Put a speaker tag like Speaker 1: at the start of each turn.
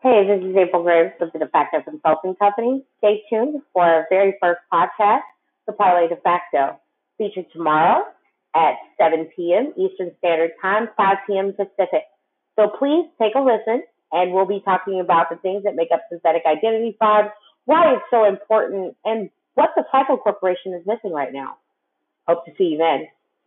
Speaker 1: Hey, this is April Graves with the DeFacto Consulting Company. Stay tuned for our very first podcast, The Parley DeFacto, featured tomorrow at 7 p.m. Eastern Standard Time, 5 p.m. Pacific. So please take a listen, and we'll be talking about the things that make up synthetic identity fraud, why it's so important, and what the FICO Corporation is missing right now. Hope to see you then.